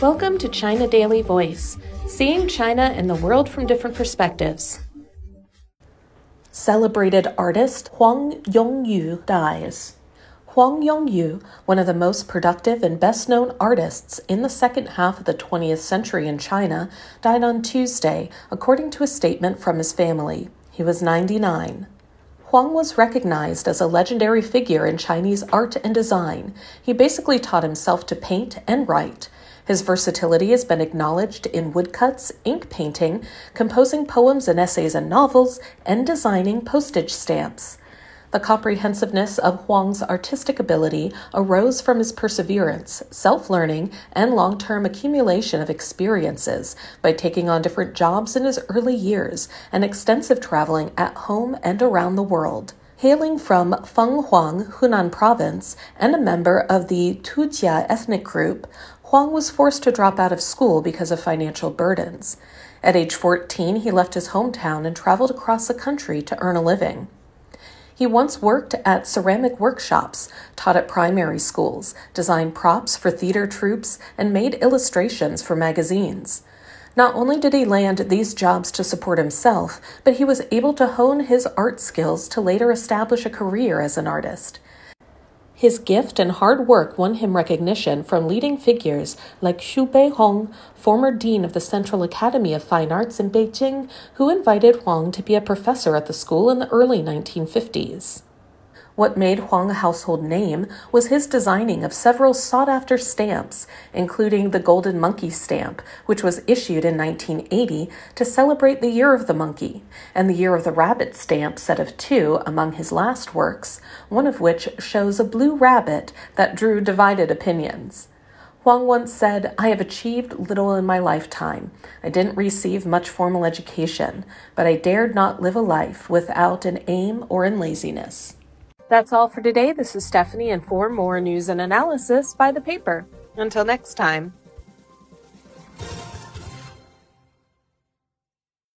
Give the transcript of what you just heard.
Welcome to China Daily Voice, seeing China and the world from different perspectives. Celebrated artist Huang Yongyu dies. Huang Yongyu, one of the most productive and best known artists in the second half of the 20th century in China, died on Tuesday, according to a statement from his family. He was 99. Huang was recognized as a legendary figure in Chinese art and design. He basically taught himself to paint and write. His versatility has been acknowledged in woodcuts, ink painting, composing poems and essays and novels, and designing postage stamps. The comprehensiveness of Huang's artistic ability arose from his perseverance, self learning, and long term accumulation of experiences by taking on different jobs in his early years and extensive traveling at home and around the world. Hailing from Fenghuang, Hunan province, and a member of the Tujia ethnic group, Huang was forced to drop out of school because of financial burdens. At age 14, he left his hometown and traveled across the country to earn a living. He once worked at ceramic workshops, taught at primary schools, designed props for theater troupes, and made illustrations for magazines. Not only did he land these jobs to support himself, but he was able to hone his art skills to later establish a career as an artist. His gift and hard work won him recognition from leading figures like Xu Beihong, former dean of the Central Academy of Fine Arts in Beijing, who invited Huang to be a professor at the school in the early 1950s. What made Huang a household name was his designing of several sought after stamps, including the Golden Monkey stamp, which was issued in 1980 to celebrate the Year of the Monkey, and the Year of the Rabbit stamp, set of two among his last works, one of which shows a blue rabbit that drew divided opinions. Huang once said, I have achieved little in my lifetime. I didn't receive much formal education, but I dared not live a life without an aim or in laziness. That's all for today. This is Stephanie, and for more news and analysis, buy the paper. Until next time.